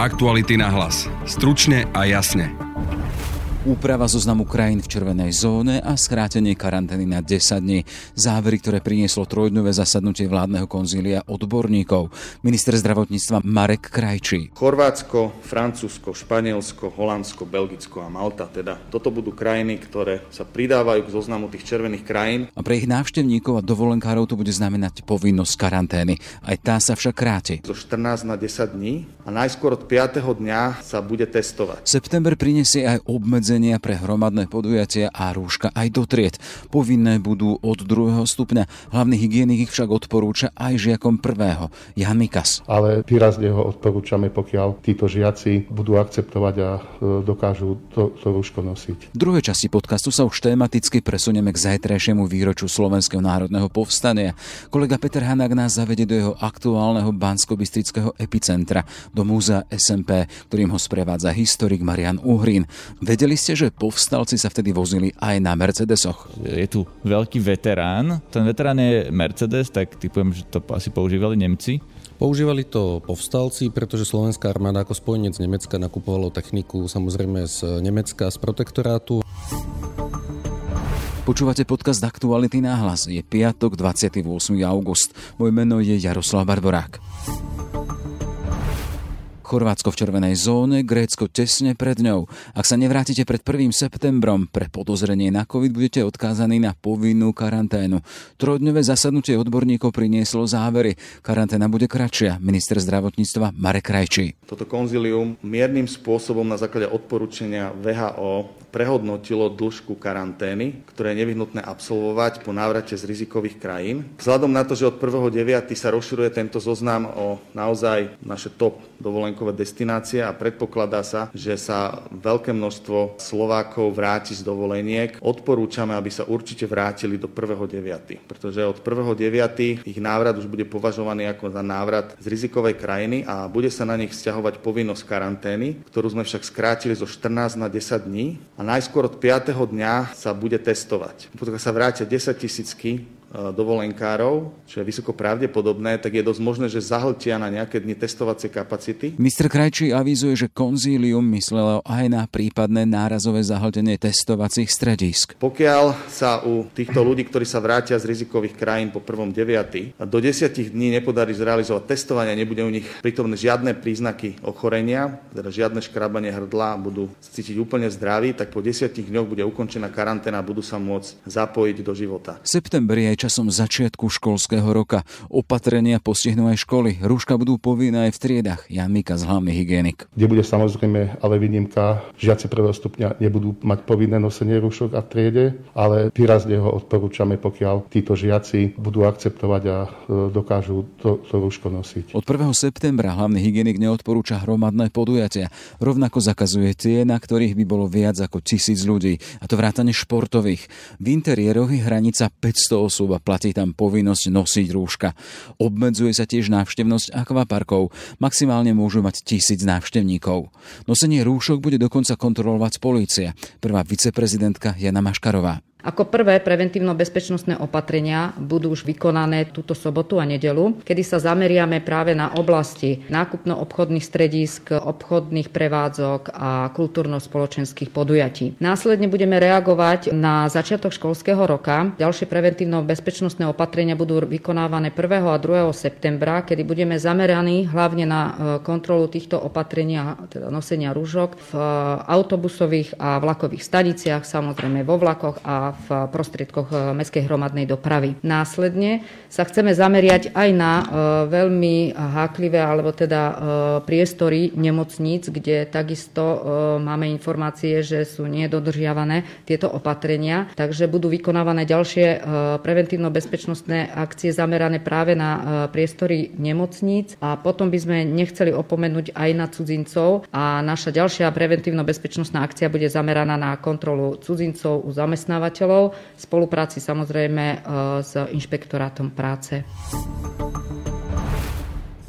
Aktuality na hlas. Stručne a jasne. Úprava zoznamu krajín v červenej zóne a skrátenie karantény na 10 dní. Závery, ktoré prinieslo trojdňové zasadnutie vládneho konzília odborníkov. Minister zdravotníctva Marek Krajčí. Chorvátsko, Francúzsko, Španielsko, Holandsko, Belgicko a Malta. Teda toto budú krajiny, ktoré sa pridávajú k zoznamu tých červených krajín. A pre ich návštevníkov a dovolenkárov to bude znamenať povinnosť karantény. Aj tá sa však kráti. Zo 14 na 10 dní a najskôr od 5. dňa sa bude testovať. September prinesie aj obmedzenia pre hromadné podujatia a rúška aj do tried. Povinné budú od druhého stupňa. Hlavný hygienik ich však odporúča aj žiakom prvého. Jan Mikas. Ale výrazne ho odporúčame, pokiaľ títo žiaci budú akceptovať a e, dokážu to, to rúško nosiť. V druhej časti podcastu sa už tematicky presunieme k zajtrajšiemu výroču Slovenského národného povstania. Kolega Peter Hanák nás zavede do jeho aktuálneho bansko epicentra, do múzea SMP, ktorým ho sprevádza historik Marian Uhrín. Vedeli ste, že povstalci sa vtedy vozili aj na Mercedesoch? Je tu veľký veterán. Ten veterán je Mercedes, tak typujem, že to asi používali Nemci. Používali to povstalci, pretože slovenská armáda ako spojenec Nemecka nakupovalo techniku samozrejme z Nemecka, z protektorátu. Počúvate podcast Aktuality náhlas. Je piatok, 28. august. Moje meno je Jaroslav Barborák. Chorvátsko v červenej zóne, Grécko tesne pred ňou. Ak sa nevrátite pred 1. septembrom pre podozrenie na COVID, budete odkázaní na povinnú karanténu. Trojdňové zasadnutie odborníkov prinieslo závery. Karanténa bude kratšia. Minister zdravotníctva Marek Krajčí. Toto konzilium miernym spôsobom na základe odporúčania VHO prehodnotilo dĺžku karantény, ktoré je nevyhnutné absolvovať po návrate z rizikových krajín. Vzhľadom na to, že od 1.9. sa rozširuje tento zoznam o naozaj naše top dovolenko dovolenkové destinácie a predpokladá sa, že sa veľké množstvo Slovákov vráti z dovoleniek. Odporúčame, aby sa určite vrátili do 1.9. Pretože od 1.9. ich návrat už bude považovaný ako za návrat z rizikovej krajiny a bude sa na nich vzťahovať povinnosť karantény, ktorú sme však skrátili zo 14 na 10 dní a najskôr od 5. dňa sa bude testovať. Pokiaľ sa vrátia 10 tisícky dovolenkárov, čo je vysoko pravdepodobné, tak je dosť možné, že zahltia na nejaké dni testovacie kapacity. Mr. Krajčí avizuje, že konzílium myslelo aj na prípadné nárazové zahltenie testovacích stredisk. Pokiaľ sa u týchto ľudí, ktorí sa vrátia z rizikových krajín po 1.9. do 10 dní nepodarí zrealizovať testovanie, nebude u nich prítomné žiadne príznaky ochorenia, teda žiadne škrabanie hrdla, budú cítiť úplne zdraví, tak po 10 dňoch bude ukončená karanténa a budú sa môcť zapojiť do života. September je časom začiatku školského roka. Opatrenia postihnú aj školy. Rúška budú povinné aj v triedach. Jan Mika z hlavný hygienik. Kde bude samozrejme ale výnimka, žiaci prvého stupňa nebudú mať povinné nosenie rúšok a v triede, ale výrazne ho odporúčame, pokiaľ títo žiaci budú akceptovať a e, dokážu to, to rúško nosiť. Od 1. septembra hlavný hygienik neodporúča hromadné podujatia. Rovnako zakazuje tie, na ktorých by bolo viac ako tisíc ľudí, a to vrátane športových. V interiéroch je hranica 500 osôb a platí tam povinnosť nosiť rúška. Obmedzuje sa tiež návštevnosť akvaparkov. Maximálne môžu mať tisíc návštevníkov. Nosenie rúšok bude dokonca kontrolovať polícia. Prvá viceprezidentka Jana Maškarová. Ako prvé preventívno-bezpečnostné opatrenia budú už vykonané túto sobotu a nedelu, kedy sa zameriame práve na oblasti nákupno-obchodných stredisk, obchodných prevádzok a kultúrno-spoločenských podujatí. Následne budeme reagovať na začiatok školského roka. Ďalšie preventívno-bezpečnostné opatrenia budú vykonávané 1. a 2. septembra, kedy budeme zameraní hlavne na e, kontrolu týchto opatrenia, teda nosenia rúžok v autobusových a vlakových staniciach, samozrejme vo vlakoch a v prostriedkoch e, mestskej hromadnej dopravy. Následne sa chceme zameriať aj na e, veľmi háklivé alebo teda e, priestory nemocníc, kde takisto máme informácie, že sú nedodržiavané tieto opatrenia, takže budú vykonávané ďalšie preventívno-bezpečnostné akcie zamerané práve na priestory nemocníc. A potom by sme nechceli opomenúť aj na cudzincov. A naša ďalšia preventívno-bezpečnostná akcia bude zameraná na kontrolu cudzincov u zamestnávateľov zamestnávateľov, v spolupráci samozrejme e, s inšpektorátom práce.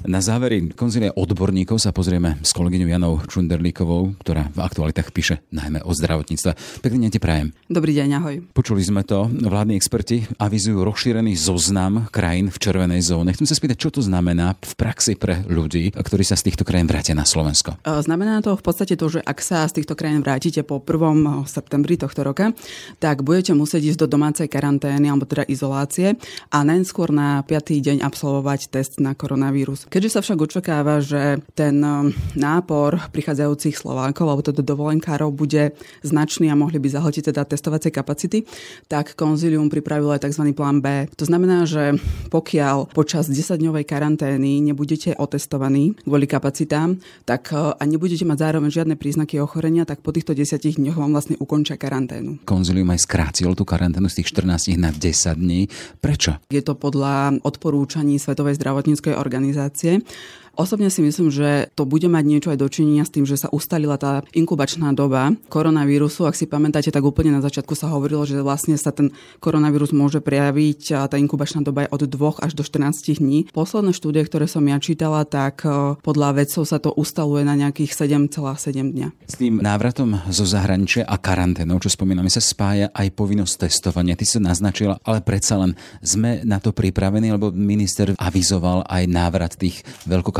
Na závery konzilia odborníkov sa pozrieme s kolegyňou Janou Čunderlíkovou, ktorá v aktualitách píše najmä o zdravotníctve. Pekný deň ti prajem. Dobrý deň, ahoj. Počuli sme to, vládni experti avizujú rozšírený zoznam krajín v červenej zóne. Chcem sa spýtať, čo to znamená v praxi pre ľudí, ktorí sa z týchto krajín vrátia na Slovensko. E, znamená to v podstate to, že ak sa z týchto krajín vrátite po 1. septembri tohto roka, tak budete musieť ísť do domácej karantény alebo teda izolácie a najskôr na 5. deň absolvovať test na koronavírus. Keďže sa však očakáva, že ten um, nápor prichádzajúcich Slovákov alebo teda dovolenkárov bude značný a mohli by zahltiť teda testovacie kapacity, tak konzilium pripravilo aj tzv. plán B. To znamená, že pokiaľ počas 10-dňovej karantény nebudete otestovaní kvôli kapacitám, tak uh, a nebudete mať zároveň žiadne príznaky ochorenia, tak po týchto 10 dňoch vám vlastne ukončia karanténu. Konzilium aj skrátilo tú karanténu z tých 14 na 10 dní. Prečo? Je to podľa odporúčaní Svetovej zdravotníckej organizácie Konsortium Osobne si myslím, že to bude mať niečo aj dočinenia s tým, že sa ustalila tá inkubačná doba koronavírusu. Ak si pamätáte, tak úplne na začiatku sa hovorilo, že vlastne sa ten koronavírus môže prejaviť a tá inkubačná doba je od 2 až do 14 dní. Posledné štúdie, ktoré som ja čítala, tak e, podľa vedcov sa to ustaluje na nejakých 7,7 dňa. S tým návratom zo zahraničia a karanténou, čo spomíname, sa spája aj povinnosť testovania. Ty sa naznačila, ale predsa len sme na to pripravení, lebo minister avizoval aj návrat tých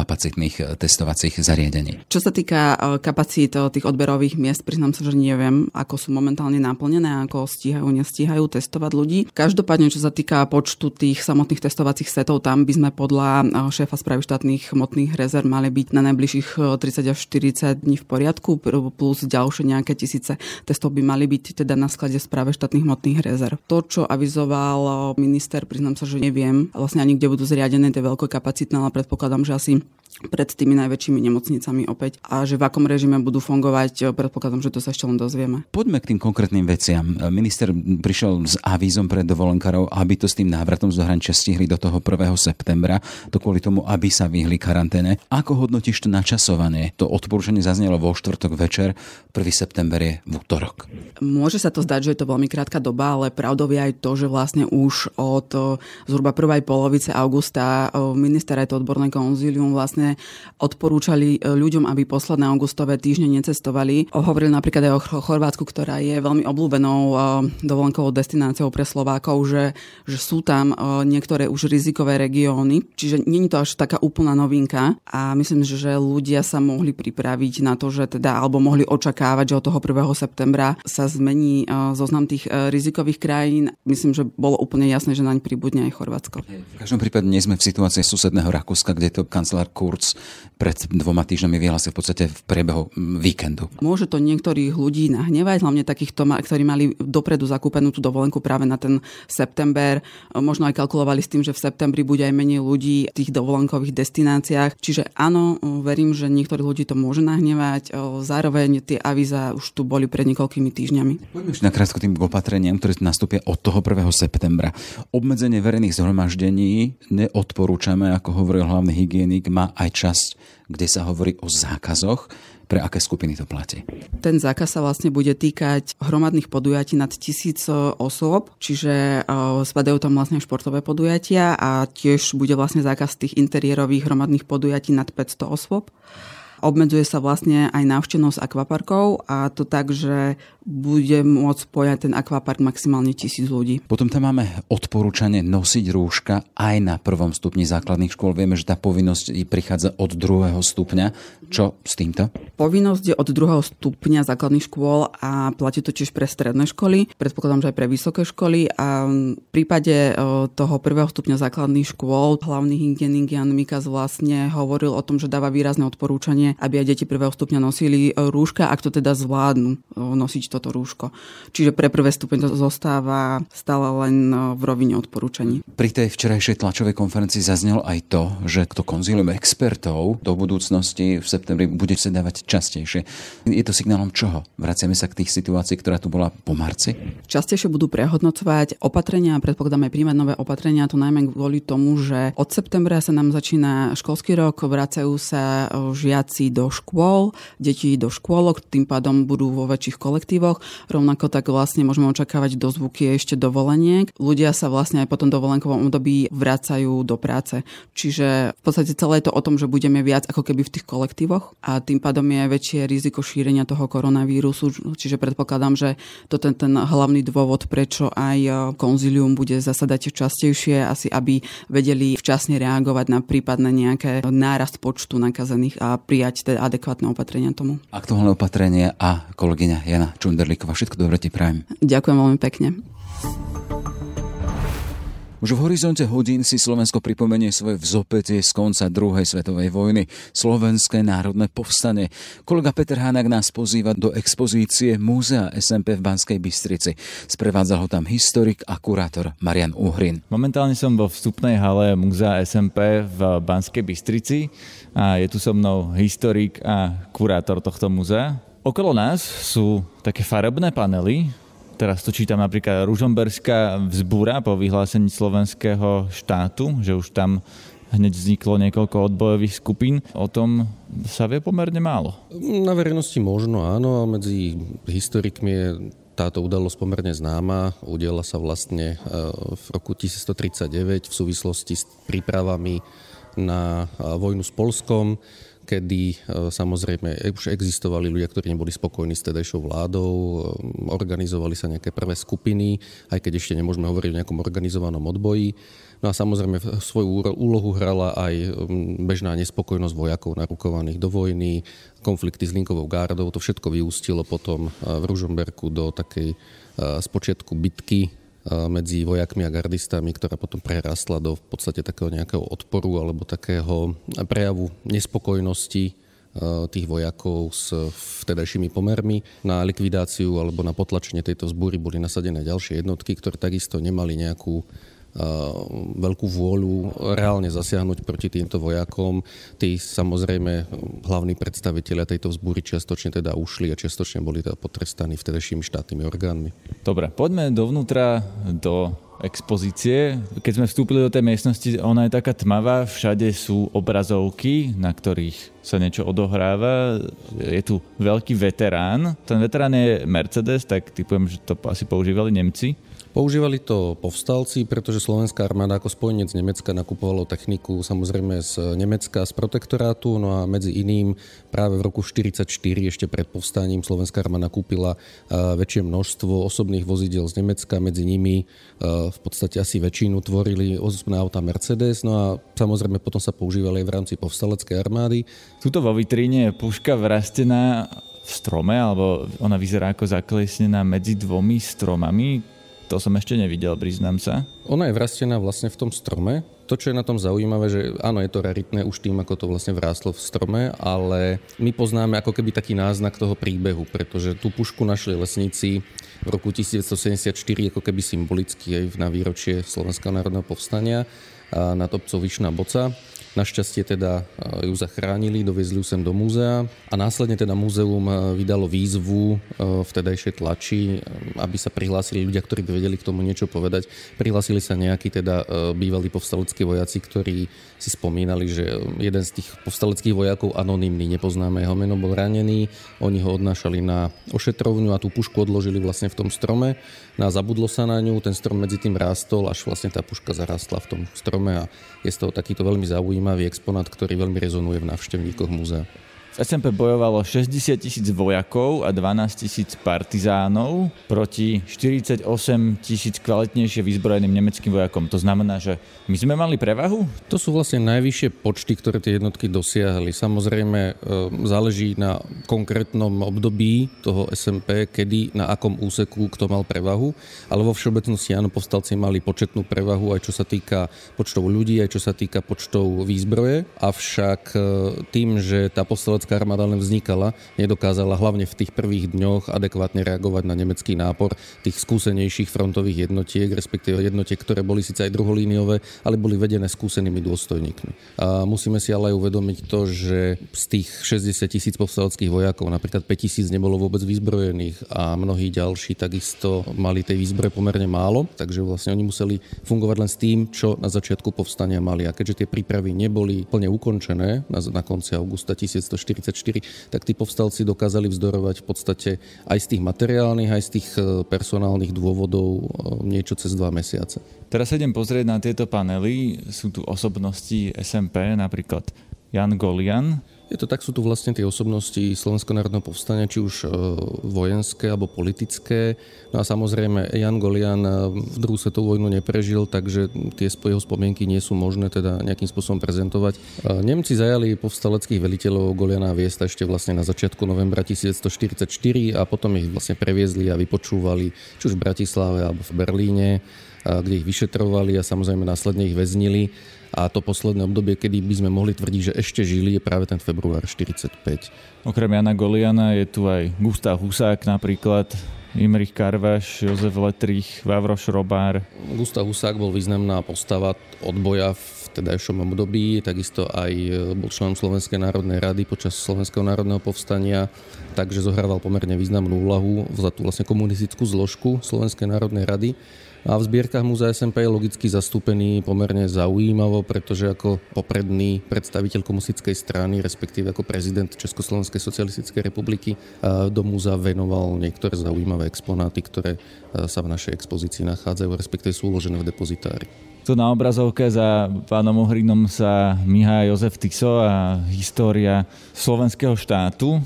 veľkokapacitných kapacitných eh, testovacích zariadení. Čo sa týka eh, kapacít eh, tých odberových miest, priznám sa, že neviem, ako sú momentálne naplnené, ako stíhajú, nestíhajú testovať ľudí. Každopádne, čo sa týka počtu tých samotných testovacích setov, tam by sme podľa šéfa správy štátnych hmotných rezerv mali byť na najbližších 30 až 40 dní v poriadku, plus ďalšie nejaké tisíce testov by mali byť teda na sklade správe štátnych hmotných rezerv. To, čo avizoval minister, priznám sa, že neviem vlastne ani kde budú zriadené tie veľkokapacitné, ale predpokladám, že asi pred tými najväčšími nemocnicami opäť a že v akom režime budú fungovať, predpokladám, že to sa ešte len dozvieme. Poďme k tým konkrétnym veciam. Minister prišiel s avízom pre dovolenkárov, aby to s tým návratom z zahraničia stihli do toho 1. septembra, to kvôli tomu, aby sa vyhli karanténe. Ako hodnotíš to načasovanie? To odporúčanie zaznelo vo štvrtok večer, 1. september je v útorok. Môže sa to zdať, že je to veľmi krátka doba, ale pravdou je aj to, že vlastne už od zhruba prvej polovice augusta minister aj to odborné konzílium vlastne odporúčali e, ľuďom, aby posledné augustové týždne necestovali. Hovorili napríklad aj o Chorvátsku, ktorá je veľmi obľúbenou e, dovolenkovou destináciou pre Slovákov, že, že sú tam e, niektoré už rizikové regióny, čiže není to až taká úplná novinka a myslím, že ľudia sa mohli pripraviť na to, že teda, alebo mohli očakávať, že od toho 1. septembra sa zmení zoznam tých rizikových krajín. Myslím, že bolo úplne jasné, že naň pribudne aj Chorvátsko. V každom prípade nie sme v situácii susedného Rakúska, kde to kancelár Kurz pred dvoma týždňami vyhlásil v podstate v priebehu víkendu. Môže to niektorých ľudí nahnevať, hlavne takýchto, ktorí mali dopredu zakúpenú tú dovolenku práve na ten september. Možno aj kalkulovali s tým, že v septembri bude aj menej ľudí v tých dovolenkových destináciách. Čiže áno, verím, že niektorých ľudí to môže nahnevať. Zároveň tie avíza už tu boli pred niekoľkými týždňami. Poďme už nakrátko tým opatreniam, ktoré nastúpia od toho 1. septembra. Obmedzenie verejných zhromaždení neodporúčame, ako hovoril hlavný hygienik, má aj časť, kde sa hovorí o zákazoch. Pre aké skupiny to platí? Ten zákaz sa vlastne bude týkať hromadných podujatí nad tisíc osôb, čiže spadajú tam vlastne športové podujatia a tiež bude vlastne zákaz tých interiérových hromadných podujatí nad 500 osôb. Obmedzuje sa vlastne aj návštevnosť akvaparkov a to tak, že bude môcť pojať ten akvapark maximálne tisíc ľudí. Potom tam máme odporúčanie nosiť rúška aj na prvom stupni základných škôl. Vieme, že tá povinnosť prichádza od druhého stupňa. Čo s týmto? Povinnosť je od druhého stupňa základných škôl a platí to tiež pre stredné školy. Predpokladám, že aj pre vysoké školy. A v prípade e, toho prvého stupňa základných škôl hlavný hygienik Jan Mikas vlastne hovoril o tom, že dáva výrazné odporúčanie, aby aj deti prvého stupňa nosili rúška, ak to teda zvládnu e, nosiť toto rúško. Čiže pre prvé stupeň to zostáva stále len e, v rovine odporúčaní. Pri tej včerajšej tlačovej konferencii zaznelo aj to, že to konzílium expertov do budúcnosti v septembri bude sedávať častejšie. Je to signálom čoho? Vraciame sa k tých situácií, ktorá tu bola po marci? Častejšie budú prehodnocovať opatrenia predpokladáme príjmať nové opatrenia, to najmä kvôli tomu, že od septembra sa nám začína školský rok, vracajú sa e, žiaci deti do škôl, deti do škôlok, tým pádom budú vo väčších kolektívoch. Rovnako tak vlastne môžeme očakávať dozvuky ešte dovoleniek. Ľudia sa vlastne aj po tom dovolenkovom období vracajú do práce. Čiže v podstate celé je to o tom, že budeme viac ako keby v tých kolektívoch a tým pádom je väčšie riziko šírenia toho koronavírusu. Čiže predpokladám, že to ten, ten hlavný dôvod, prečo aj konzilium bude zasadať častejšie, asi aby vedeli včasne reagovať na prípadne nejaké nárast počtu nakazených a prijať teda adekvátne opatrenia tomu. Aktuálne opatrenie a kolegyňa Jana Čunderlíková. Všetko dobre ti prajem. Ďakujem veľmi pekne. Už v horizonte hodín si Slovensko pripomenie svoje vzopätie z konca druhej svetovej vojny, Slovenské národné povstanie. Kolega Peter Hanak nás pozýva do expozície Múzea SMP v Banskej Bystrici. Sprevádzal ho tam historik a kurátor Marian Uhrin. Momentálne som vo vstupnej hale Múzea SMP v Banskej Bystrici a je tu so mnou historik a kurátor tohto múzea. Okolo nás sú také farebné panely, teraz to čítam napríklad Ružomberská vzbúra po vyhlásení slovenského štátu, že už tam hneď vzniklo niekoľko odbojových skupín. O tom sa vie pomerne málo. Na verejnosti možno áno, a medzi historikmi je táto udalosť pomerne známa. Udiela sa vlastne e, v roku 1139 v súvislosti s prípravami na e, vojnu s Polskom kedy e, samozrejme už existovali ľudia, ktorí neboli spokojní s tedajšou vládou, e, organizovali sa nejaké prvé skupiny, aj keď ešte nemôžeme hovoriť o nejakom organizovanom odboji. No a samozrejme svoju úlohu hrala aj bežná nespokojnosť vojakov narukovaných do vojny, konflikty s Linkovou gárdou. To všetko vyústilo potom e, v Ružomberku do takej spočiatku bitky medzi vojakmi a gardistami, ktorá potom prerastla do v podstate takého nejakého odporu alebo takého prejavu nespokojnosti tých vojakov s vtedajšími pomermi. Na likvidáciu alebo na potlačenie tejto vzbúry boli nasadené ďalšie jednotky, ktoré takisto nemali nejakú veľkú vôľu reálne zasiahnuť proti týmto vojakom. Tí samozrejme hlavní predstavitelia tejto vzbúry čiastočne teda ušli a čiastočne boli teda potrestaní vtedajšími štátnymi orgánmi. Dobre, poďme dovnútra do expozície. Keď sme vstúpili do tej miestnosti, ona je taká tmavá, všade sú obrazovky, na ktorých sa niečo odohráva. Je tu veľký veterán. Ten veterán je Mercedes, tak typujem, že to asi používali Nemci. Používali to povstalci, pretože slovenská armáda ako spojenec Nemecka nakupovalo techniku samozrejme z Nemecka, z protektorátu, no a medzi iným práve v roku 1944 ešte pred povstaním slovenská armáda kúpila väčšie množstvo osobných vozidel z Nemecka, medzi nimi v podstate asi väčšinu tvorili osobné auta Mercedes, no a samozrejme potom sa používali aj v rámci povstaleckej armády. Tuto vo vitríne je puška vrastená v strome, alebo ona vyzerá ako zaklesnená medzi dvomi stromami. To som ešte nevidel, priznám sa. Ona je vrastená vlastne v tom strome. To, čo je na tom zaujímavé, že áno, je to raritné už tým, ako to vlastne vráslo v strome, ale my poznáme ako keby taký náznak toho príbehu, pretože tú pušku našli lesníci v roku 1974 ako keby symbolicky aj na výročie Slovenského národného povstania nad obcov Vyšná Boca. Našťastie teda e, ju zachránili, doviezli ju sem do múzea a následne teda múzeum e, vydalo výzvu e, vtedajšej tlači, aby sa prihlásili ľudia, ktorí by vedeli k tomu niečo povedať. Prihlásili sa nejakí teda bývalí povstaleckí vojaci, ktorí si spomínali, že jeden z tých povstaleckých vojakov, anonymný, nepoznáme jeho meno, bol ranený. Oni ho odnášali na ošetrovňu a tú pušku odložili vlastne v tom strome. No a zabudlo sa na ňu, ten strom medzi tým rástol, až vlastne tá puška zarastla v tom strome a je z toho takýto veľmi zaujímavý exponát, ktorý veľmi rezonuje v návštevníkoch múzea. V SMP bojovalo 60 tisíc vojakov a 12 tisíc partizánov proti 48 tisíc kvalitnejšie vyzbrojeným nemeckým vojakom. To znamená, že my sme mali prevahu? To sú vlastne najvyššie počty, ktoré tie jednotky dosiahli. Samozrejme e, záleží na konkrétnom období toho SMP, kedy, na akom úseku kto mal prevahu, ale vo všeobecnosti áno, povstalci mali početnú prevahu aj čo sa týka počtov ľudí, aj čo sa týka počtov výzbroje. Avšak e, tým, že tá povstalec sovietská armáda len vznikala, nedokázala hlavne v tých prvých dňoch adekvátne reagovať na nemecký nápor tých skúsenejších frontových jednotiek, respektíve jednotiek, ktoré boli síce aj druholíniové, ale boli vedené skúsenými dôstojníkmi. A musíme si ale aj uvedomiť to, že z tých 60 tisíc povstaleckých vojakov napríklad 5 tisíc nebolo vôbec vyzbrojených a mnohí ďalší takisto mali tej výzbroje pomerne málo, takže vlastne oni museli fungovať len s tým, čo na začiatku povstania mali. A keďže tie prípravy neboli plne ukončené na, na konci augusta 1140, tak tí povstalci dokázali vzdorovať v podstate aj z tých materiálnych, aj z tých e, personálnych dôvodov e, niečo cez dva mesiace. Teraz sa idem pozrieť na tieto panely. Sú tu osobnosti SMP, napríklad Jan Golian, je to tak, sú tu vlastne tie osobnosti Slovenského národného povstania, či už e, vojenské alebo politické. No a samozrejme Jan Golian e, v druhú svetovú vojnu neprežil, takže tie jeho spomienky nie sú možné teda nejakým spôsobom prezentovať. E, Nemci zajali povstaleckých veliteľov Goliana a Viesta ešte vlastne na začiatku novembra 1944 a potom ich vlastne previezli a vypočúvali či už v Bratislave alebo v Berlíne kde ich vyšetrovali a samozrejme následne ich väznili. A to posledné obdobie, kedy by sme mohli tvrdiť, že ešte žili, je práve ten február 45. Okrem Jana Goliana je tu aj Gustav Husák napríklad, Imrich Karvaš, Jozef Letrich, Vavro Šrobár. Gustav Husák bol významná postava odboja v tedajšom období, takisto aj bol členom Slovenskej národnej rady počas Slovenského národného povstania, takže zohrával pomerne významnú úlahu za tú vlastne komunistickú zložku Slovenskej národnej rady. A v zbierkach Múzea SMP je logicky zastúpený pomerne zaujímavo, pretože ako popredný predstaviteľ komunistickej strany, respektíve ako prezident Československej socialistickej republiky, do múzea venoval niektoré zaujímavé exponáty, ktoré sa v našej expozícii nachádzajú, respektíve sú uložené v depozitári. Tu na obrazovke za pánom Ohrinom sa myhá Jozef Tiso a história slovenského štátu.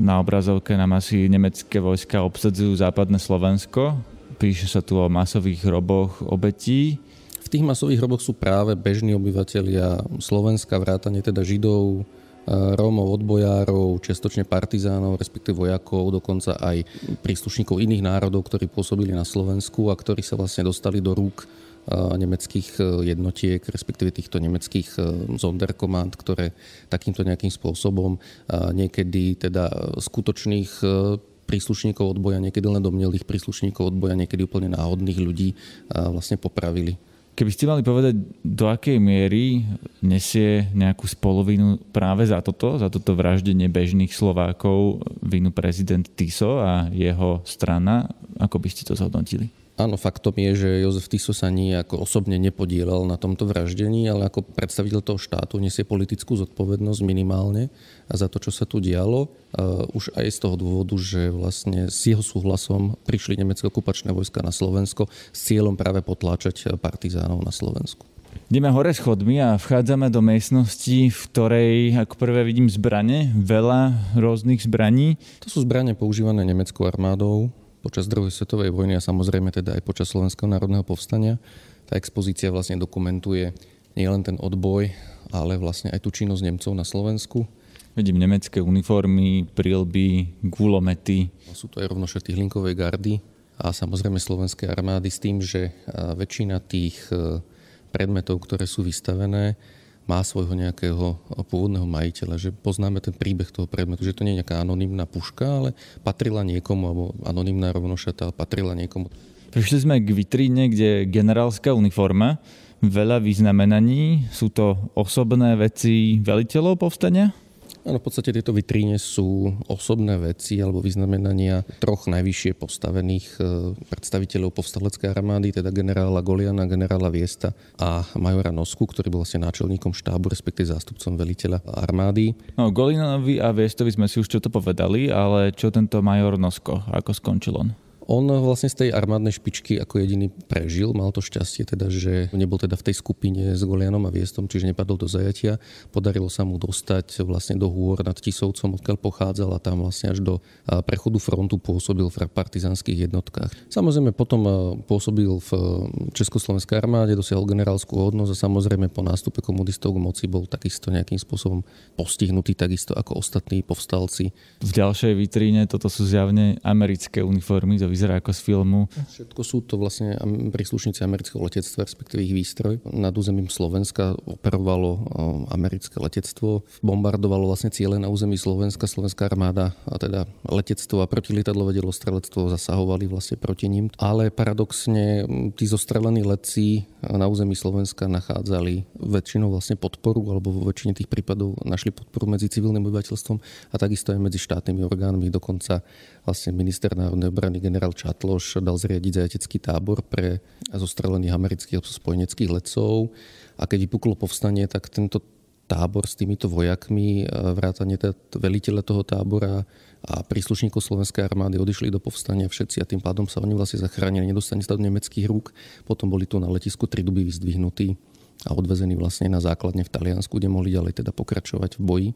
Na obrazovke nám asi nemecké vojska obsadzujú západné Slovensko Píše sa tu o masových hroboch obetí. V tých masových hroboch sú práve bežní obyvateľia Slovenska, vrátane teda Židov, Rómov, odbojárov, čiastočne partizánov, respektíve vojakov, dokonca aj príslušníkov iných národov, ktorí pôsobili na Slovensku a ktorí sa vlastne dostali do rúk nemeckých e, jednotiek, respektíve týchto nemeckých Sonderkommand, e, ktoré takýmto nejakým spôsobom niekedy teda skutočných e, príslušníkov odboja, niekedy len domnelých príslušníkov odboja, niekedy úplne náhodných ľudí vlastne popravili. Keby ste mali povedať, do akej miery nesie nejakú spolovinu práve za toto, za toto vraždenie bežných Slovákov vinu prezident Tiso a jeho strana, ako by ste to zhodnotili? Áno, faktom je, že Jozef Tiso sa ako osobne nepodielal na tomto vraždení, ale ako predstaviteľ toho štátu nesie politickú zodpovednosť minimálne za to, čo sa tu dialo. Už aj z toho dôvodu, že vlastne s jeho súhlasom prišli nemecké okupačné vojska na Slovensko s cieľom práve potláčať partizánov na Slovensku. Ideme hore schodmi a vchádzame do miestnosti, v ktorej ako prvé vidím zbrane, veľa rôznych zbraní. To sú zbranie používané nemeckou armádou počas druhej svetovej vojny a samozrejme teda aj počas Slovenského národného povstania. Tá expozícia vlastne dokumentuje nielen ten odboj, ale vlastne aj tú činnosť Nemcov na Slovensku. Vidím nemecké uniformy, prilby, gulomety. Sú to aj rovnošaty hlinkovej gardy a samozrejme slovenské armády s tým, že väčšina tých e, predmetov, ktoré sú vystavené, má svojho nejakého pôvodného majiteľa, že poznáme ten príbeh toho predmetu, že to nie je nejaká anonimná puška, ale patrila niekomu, alebo anonimná rovnošata, patrila niekomu. Prišli sme k vitríne, kde je generálska uniforma, veľa vyznamenaní, sú to osobné veci veliteľov povstania? Áno, v podstate tieto vitríne sú osobné veci alebo vyznamenania troch najvyššie postavených e, predstaviteľov povstaleckej armády, teda generála Goliana, generála Viesta a majora Nosku, ktorý bol vlastne náčelníkom štábu, respektíve zástupcom veliteľa armády. No, Golianovi a Viestovi sme si už čo to povedali, ale čo tento major Nosko, ako skončil on? On vlastne z tej armádnej špičky ako jediný prežil, mal to šťastie teda, že nebol teda v tej skupine s Golianom a Viestom, čiže nepadol do zajatia. Podarilo sa mu dostať vlastne do hôr nad Tisovcom, odkiaľ pochádzal a tam vlastne až do prechodu frontu pôsobil v partizánskych jednotkách. Samozrejme potom pôsobil v Československej armáde, dosiahol generálskú hodnosť a samozrejme po nástupe komunistov k moci bol takisto nejakým spôsobom postihnutý takisto ako ostatní povstalci. V ďalšej vitríne toto sú zjavne americké uniformy, vyzerá ako z filmu. Všetko sú to vlastne príslušníci amerického letectva, respektíve ich výstroj. Nad územím Slovenska operovalo americké letectvo, bombardovalo vlastne ciele na území Slovenska, slovenská armáda a teda letectvo a protilietadlové delostrelectvo zasahovali vlastne proti ním. Ale paradoxne tí zostrelení letci na území Slovenska nachádzali väčšinou vlastne podporu, alebo vo väčšine tých prípadov našli podporu medzi civilným obyvateľstvom a takisto aj medzi štátnymi orgánmi. Dokonca vlastne minister národnej obrany generál Čatloš dal zriadiť zajatecký tábor pre zostrelených amerických spojeneckých letcov a keď vypuklo povstanie, tak tento tábor s týmito vojakmi, vrátane teda veliteľa toho tábora a príslušníkov Slovenskej armády odišli do povstania všetci a tým pádom sa oni vlastne zachránili, nedostane sa do nemeckých rúk. Potom boli tu na letisku tri duby vyzdvihnutí a odvezení vlastne na základne v Taliansku, kde mohli ďalej teda pokračovať v boji.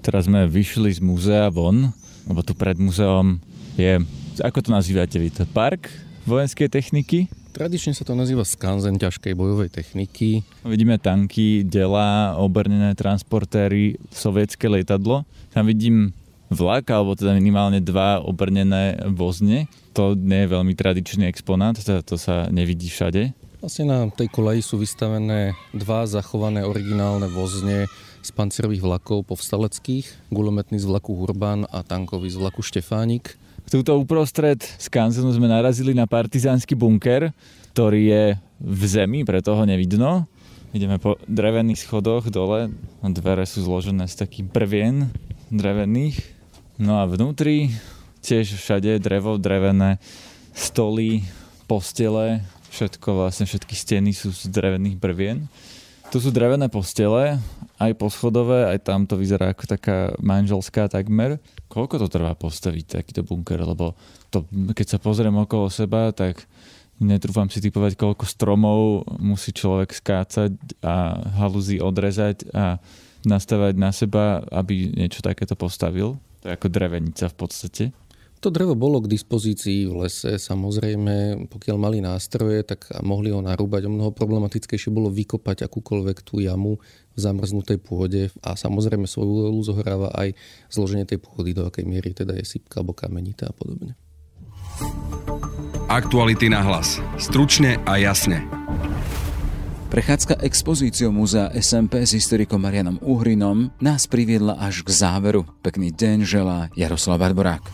Teraz sme vyšli z múzea von, lebo tu pred múzeom je, ako to nazývate vy, to park vojenskej techniky? Tradične sa to nazýva skanzen ťažkej bojovej techniky. Vidíme tanky, dela, obrnené transportéry, sovietské lietadlo. Tam vidím vlak, alebo teda minimálne dva obrnené vozne. To nie je veľmi tradičný exponát, teda to sa nevidí všade. Vlastne na tej kolaji sú vystavené dva zachované originálne vozne z pancerových vlakov povstaleckých, gulometný z vlaku Hurban a tankový z vlaku Štefánik. Tuto uprostred skanzenu sme narazili na partizánsky bunker, ktorý je v zemi, preto ho nevidno. Ideme po drevených schodoch dole, dvere sú zložené z takých prvien drevených. No a vnútri tiež všade drevo, drevené stoly, postele, všetko vlastne, všetky steny sú z drevených prvien. Tu sú drevené postele, aj poschodové, aj tam to vyzerá ako taká manželská takmer. Koľko to trvá postaviť takýto bunker? Lebo to, keď sa pozriem okolo seba, tak netrúfam si typovať, koľko stromov musí človek skácať a halúzy odrezať a nastavať na seba, aby niečo takéto postavil. To je ako drevenica v podstate. To drevo bolo k dispozícii v lese, samozrejme, pokiaľ mali nástroje, tak mohli ho narúbať. O mnoho problematickejšie bolo vykopať akúkoľvek tú jamu v zamrznutej pôde a samozrejme svoju úlohu zohráva aj zloženie tej pôdy, do akej miery teda je sypka alebo kamenitá a podobne. Aktuality na hlas. Stručne a jasne. Prechádzka expozíciou múzea SMP s historikom Marianom Uhrinom nás priviedla až k záveru. Pekný deň želá Jaroslav Barborák.